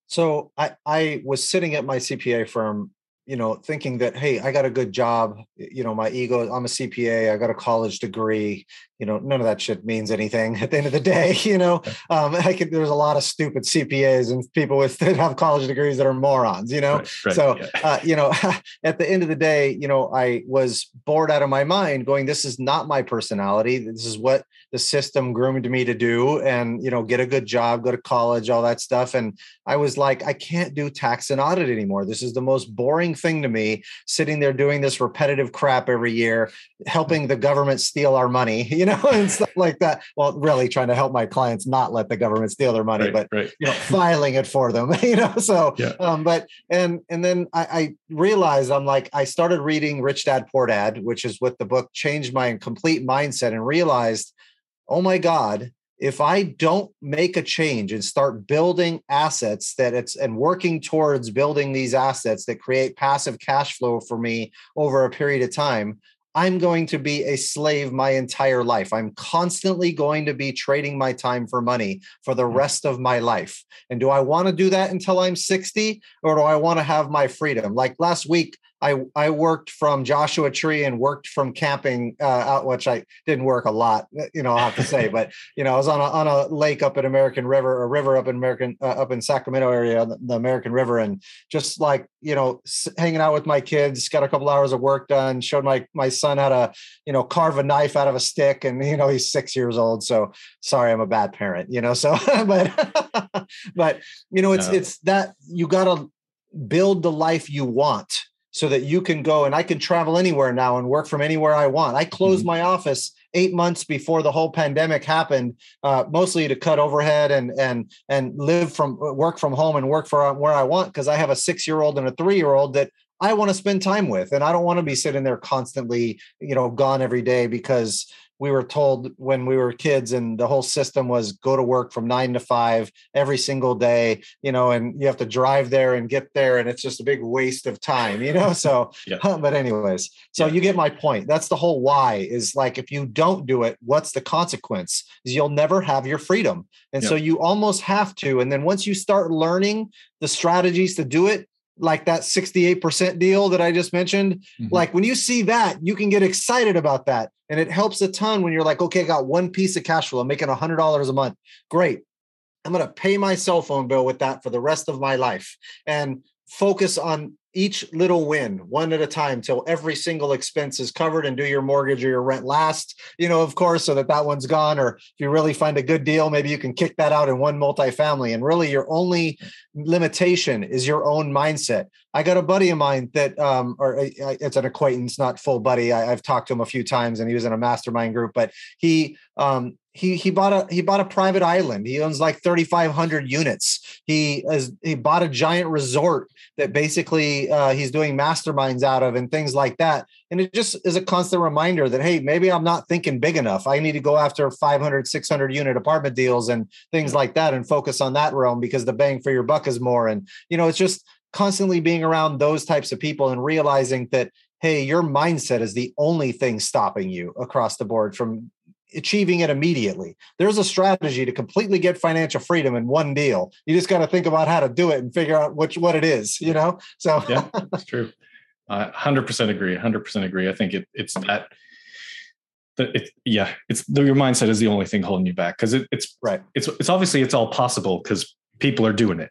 So i i was sitting at my cpa firm you know, thinking that, hey, I got a good job, you know, my ego, I'm a CPA, I got a college degree, you know, none of that shit means anything [LAUGHS] at the end of the day, [LAUGHS] you know. Um, I could there's a lot of stupid CPAs and people with [LAUGHS] that have college degrees that are morons, you know. Right, right, so yeah. uh, you know, at the end of the day, you know, I was bored out of my mind going, this is not my personality. This is what the system groomed me to do and you know, get a good job, go to college, all that stuff. And I was like, I can't do tax and audit anymore. This is the most boring thing to me sitting there doing this repetitive crap every year helping the government steal our money [LAUGHS] you know [LAUGHS] and stuff like that well really trying to help my clients not let the government steal their money right, but right. you know filing it for them [LAUGHS] you know so yeah. um but and and then I, I realized i'm like i started reading rich dad poor dad which is what the book changed my complete mindset and realized oh my god if I don't make a change and start building assets that it's and working towards building these assets that create passive cash flow for me over a period of time, I'm going to be a slave my entire life. I'm constantly going to be trading my time for money for the mm. rest of my life. And do I want to do that until I'm 60 or do I want to have my freedom? Like last week, I I worked from Joshua Tree and worked from camping uh, out, which I didn't work a lot, uh, you know, I have to say. [LAUGHS] but you know, I was on a on a lake up in American River, a river up in American uh, up in Sacramento area, the, the, American River, and just like you know, hanging out with my kids, got a couple hours of work done. Showed my my son how to you know carve a knife out of a stick, and you know he's six years old. So sorry, I'm a bad parent, you know. So [LAUGHS] but but you know, it's no. it's that you got to build the life you want so that you can go and I can travel anywhere now and work from anywhere I want. I closed mm-hmm. my office eight months before the whole pandemic happened, uh, mostly to cut overhead and and and live from work from home and work for where I want because I have a six year old and a three year old that I want to spend time with, and I don't want to be sitting there constantly, you know, gone every day because we were told when we were kids and the whole system was go to work from nine to five every single day you know and you have to drive there and get there and it's just a big waste of time you know [LAUGHS] so yeah. but anyways so yeah. you get my point that's the whole why is like if you don't do it what's the consequence is you'll never have your freedom and yeah. so you almost have to and then once you start learning the strategies to do it like that 68% deal that I just mentioned. Mm-hmm. Like when you see that, you can get excited about that. And it helps a ton when you're like, okay, I got one piece of cash flow. I'm making $100 a month. Great. I'm going to pay my cell phone bill with that for the rest of my life and focus on each little win one at a time till every single expense is covered and do your mortgage or your rent last you know of course so that that one's gone. Or if you really find a good deal maybe you can kick that out in one multifamily. And really your only limitation is your own mindset. I got a buddy of mine that um or it's an acquaintance not full buddy. I, have talked to him a few times and he was in a mastermind group but he um he he bought a he bought a private island. He owns like 3,500 units. He has he bought a giant resort that basically uh, he's doing masterminds out of and things like that. And it just is a constant reminder that hey, maybe I'm not thinking big enough. I need to go after 500, 600 unit apartment deals and things like that and focus on that realm because the bang for your buck is more. And you know, it's just constantly being around those types of people and realizing that hey, your mindset is the only thing stopping you across the board from achieving it immediately. There's a strategy to completely get financial freedom in one deal. You just got to think about how to do it and figure out which what it is, you know? So yeah, [LAUGHS] that's true. Uh, 100% agree. 100% agree. I think it, it's that that it, yeah, it's the, your mindset is the only thing holding you back because it, it's right. It's it's obviously it's all possible because people are doing it.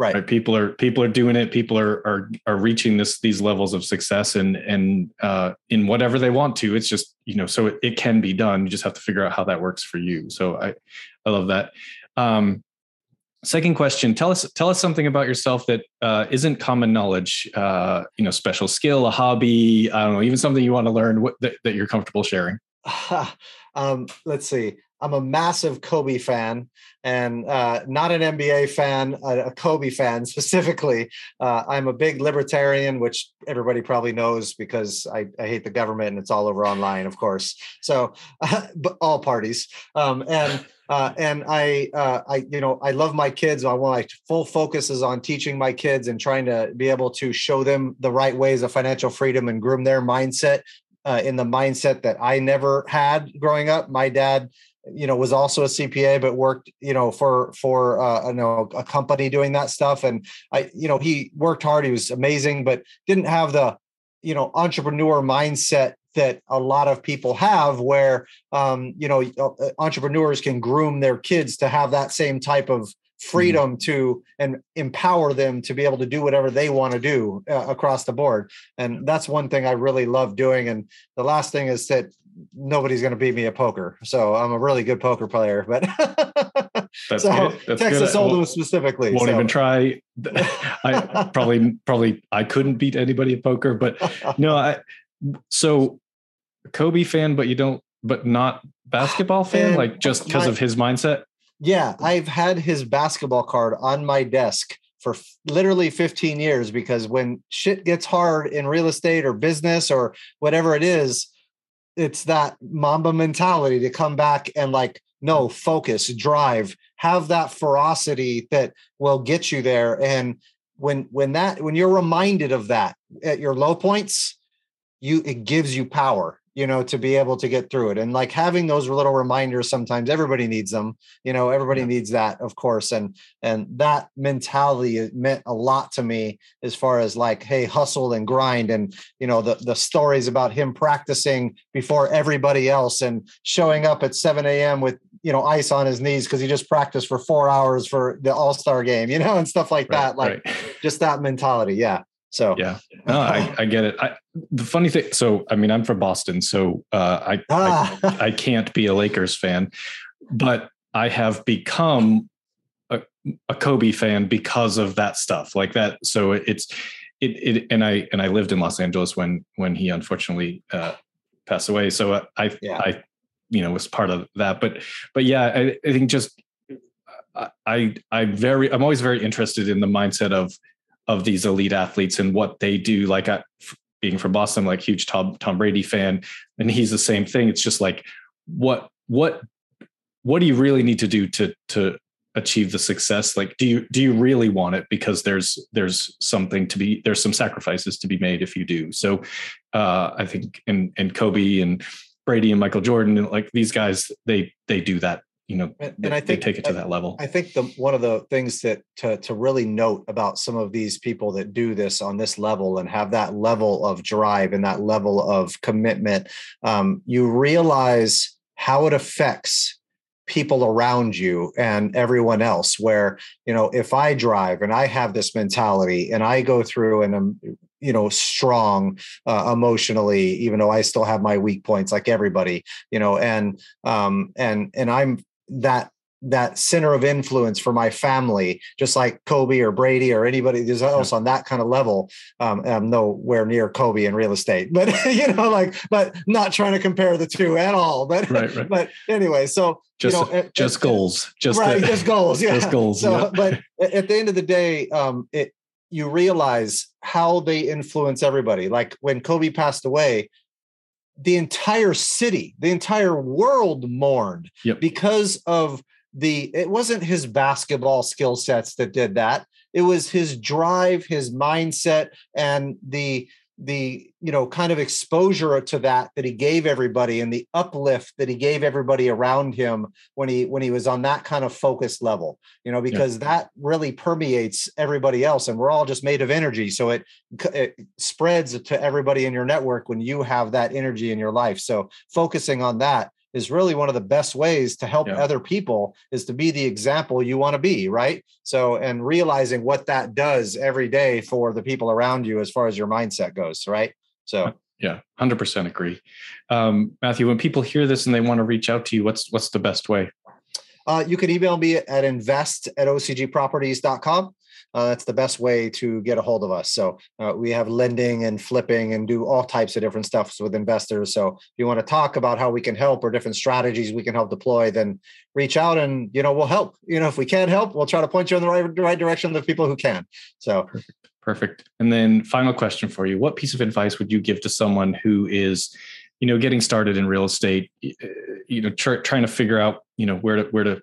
Right. right. People are people are doing it. People are are are reaching this these levels of success and and uh, in whatever they want to. It's just you know so it, it can be done. You just have to figure out how that works for you. So I I love that. Um, second question tell us tell us something about yourself that uh, not common knowledge uh, you know special skill a hobby i don't know even something you want to learn what, that, that you're comfortable sharing [SIGHS] um, let's see I'm a massive Kobe fan and uh, not an NBA fan, a, a Kobe fan [LAUGHS] specifically. Uh, I'm a big libertarian, which everybody probably knows because I, I, hate the government and it's all over online, of course. So, [LAUGHS] uh, all parties. Um, and uh, and I, uh, I, you know, I love my kids. I want my full focus is on teaching my kids and trying to be able to show them the right ways of financial freedom and groom their mindset uh, in the mindset that I never had growing up. My dad you know was also a cpa but worked you know for for uh, you know a company doing that stuff and i you know he worked hard he was amazing but didn't have the you know entrepreneur mindset that a lot of people have where um, you know uh, entrepreneurs can groom their kids to have that same type of mm-hmm. freedom mm-hmm. to and empower them to be able to do whatever they want to do uh, across the board and that's one thing i really love doing and the last thing is that nobody's going to beat me at poker. So I'm a really good poker player, but [LAUGHS] that's so good. That's Texas Hold'em specifically. Won't so. even try. [LAUGHS] I probably, probably I couldn't beat anybody at poker, but [LAUGHS] no, I, so Kobe fan, but you don't, but not basketball fan, and like just because of his mindset. Yeah. I've had his basketball card on my desk for literally 15 years because when shit gets hard in real estate or business or whatever it is, it's that Mamba mentality to come back and like no mm. focus, drive, have that ferocity that will get you there. And when when that when you're reminded of that at your low points, you it gives you power you know to be able to get through it and like having those little reminders sometimes everybody needs them you know everybody yeah. needs that of course and and that mentality meant a lot to me as far as like hey hustle and grind and you know the the stories about him practicing before everybody else and showing up at 7 a.m with you know ice on his knees because he just practiced for four hours for the all-star game [LAUGHS] you know and stuff like right, that like right. just that mentality yeah so yeah, [LAUGHS] no, I, I get it. I, the funny thing, so I mean, I'm from Boston, so uh, I, ah. I I can't be a Lakers fan, but I have become a, a Kobe fan because of that stuff, like that. So it's it it and I and I lived in Los Angeles when when he unfortunately uh, passed away. So I yeah. I you know was part of that, but but yeah, I, I think just I I very I'm always very interested in the mindset of of these elite athletes and what they do. Like I, being from Boston, like huge Tom Tom Brady fan, and he's the same thing. It's just like what what what do you really need to do to to achieve the success like do you do you really want it because there's there's something to be there's some sacrifices to be made if you do so uh i think and and kobe and brady and michael jordan and like these guys they they do that you know and, and i think take it to that level. I think the one of the things that to, to really note about some of these people that do this on this level and have that level of drive and that level of commitment um, you realize how it affects people around you and everyone else where you know if i drive and i have this mentality and i go through and i'm you know strong uh, emotionally even though i still have my weak points like everybody you know and um and and i'm that that center of influence for my family, just like Kobe or Brady or anybody there's else on that kind of level. Um, I'm nowhere near Kobe in real estate, [LAUGHS] but you know, like, but not trying to compare the two at all. But right, right. but anyway, so just you know, just it, goals, just right, the, just goals, [LAUGHS] yeah, just goals. So, yeah. but [LAUGHS] at the end of the day, um, it you realize how they influence everybody. Like when Kobe passed away, the entire city, the entire world mourned yep. because of the it wasn't his basketball skill sets that did that. It was his drive, his mindset, and the the you know kind of exposure to that that he gave everybody and the uplift that he gave everybody around him when he when he was on that kind of focus level you know because yeah. that really permeates everybody else and we're all just made of energy so it, it spreads to everybody in your network when you have that energy in your life so focusing on that is really one of the best ways to help yeah. other people is to be the example you want to be right? So and realizing what that does every day for the people around you as far as your mindset goes right? So. Yeah 100% agree. Um, matthew when people hear this and they want to reach out to you what's what's the best way? Uh, you can email me at invest at ocgproperties.com uh, that's the best way to get a hold of us. So uh, we have lending and flipping and do all types of different stuff with investors. So if you want to talk about how we can help or different strategies we can help deploy, then reach out and you know we'll help. You know if we can't help, we'll try to point you in the right right direction of people who can. So. Perfect. Perfect. And then final question for you. What piece of advice would you give to someone who is, you know, getting started in real estate, you know, tr- trying to figure out, you know, where to where to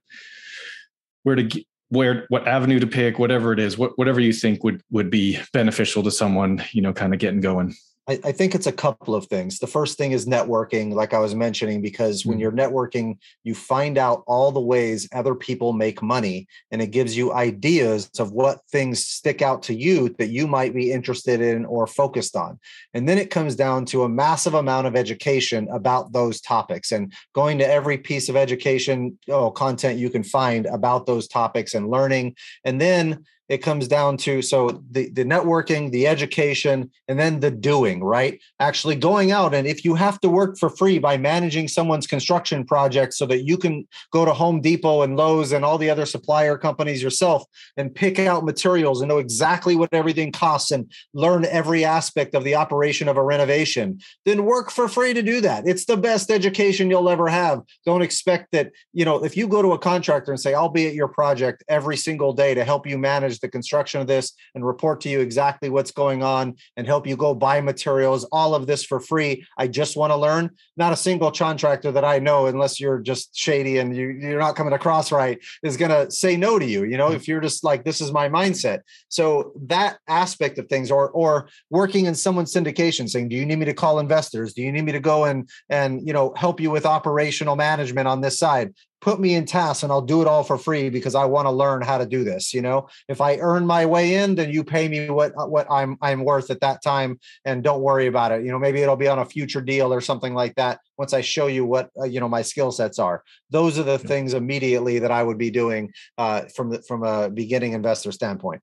where to where what avenue to pick whatever it is what, whatever you think would would be beneficial to someone you know kind of getting going I, I, think it's a couple of things. The first thing is networking, like I was mentioning, because when mm-hmm. you're networking, you find out all the ways other people make money and it gives you ideas of what things stick out to you that you might be interested in or focused on. And then it comes down to a massive amount of education about those topics and going to every piece of education oh, content you can find about those topics and learning. And then it comes down to so the, the networking the education and then the doing right? Actually going out and if you have to work for free by managing someone's construction project so that you can go to home depot and lowes and all the other supplier companies yourself and pick out materials and know exactly what everything costs and learn every aspect of the operation of a renovation then work for free to do that. It's the best education you'll ever have. Don't expect that you know if you go to a contractor and say i'll be at your project every single day to help you manage manage the construction of this and report to you exactly what's going on and help you go buy materials, all of this for free. I just want to learn. Not a single contractor that I know, unless you're just shady and you, you're not coming across right, is going to say no to you. You know, mm-hmm. if you're just like, this is my mindset. So that aspect of things, or or working in someone's syndication, saying, do you need me to call investors? Do you need me to go and and you know help you with operational management on this side? Put me in tasks and I'll do it all for free because I want to learn how to do this. You know, if I earn my way in, then you pay me what uh, what I'm I'm worth at that time, and don't worry about it. You know, maybe it'll be on a future deal or something like that. Once I show you what uh, you know my skill sets are, those are the yeah. things immediately that I would be doing uh, from the, from a beginning investor standpoint.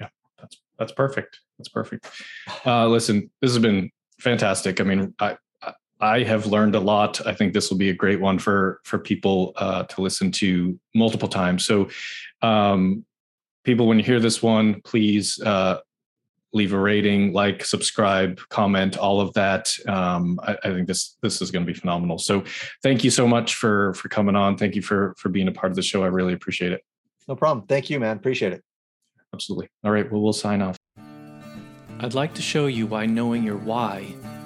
Yeah, that's that's perfect. That's perfect. Uh, listen, this has been fantastic. I mean, I I have learned a lot. I think this will be a great one for for people uh, to listen to multiple times. So, um, people, when you hear this one, please uh, leave a rating, like, subscribe, comment, all of that. Um, I, I, think this this is going to be phenomenal. So, thank you so much for for coming on. Thank you for for being a part of the show. I really appreciate it. No problem. Thank you, man. Appreciate it. Absolutely. All right. Well, we'll sign off. I'd like to show you why knowing your why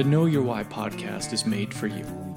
the Know Your Why podcast is made for you.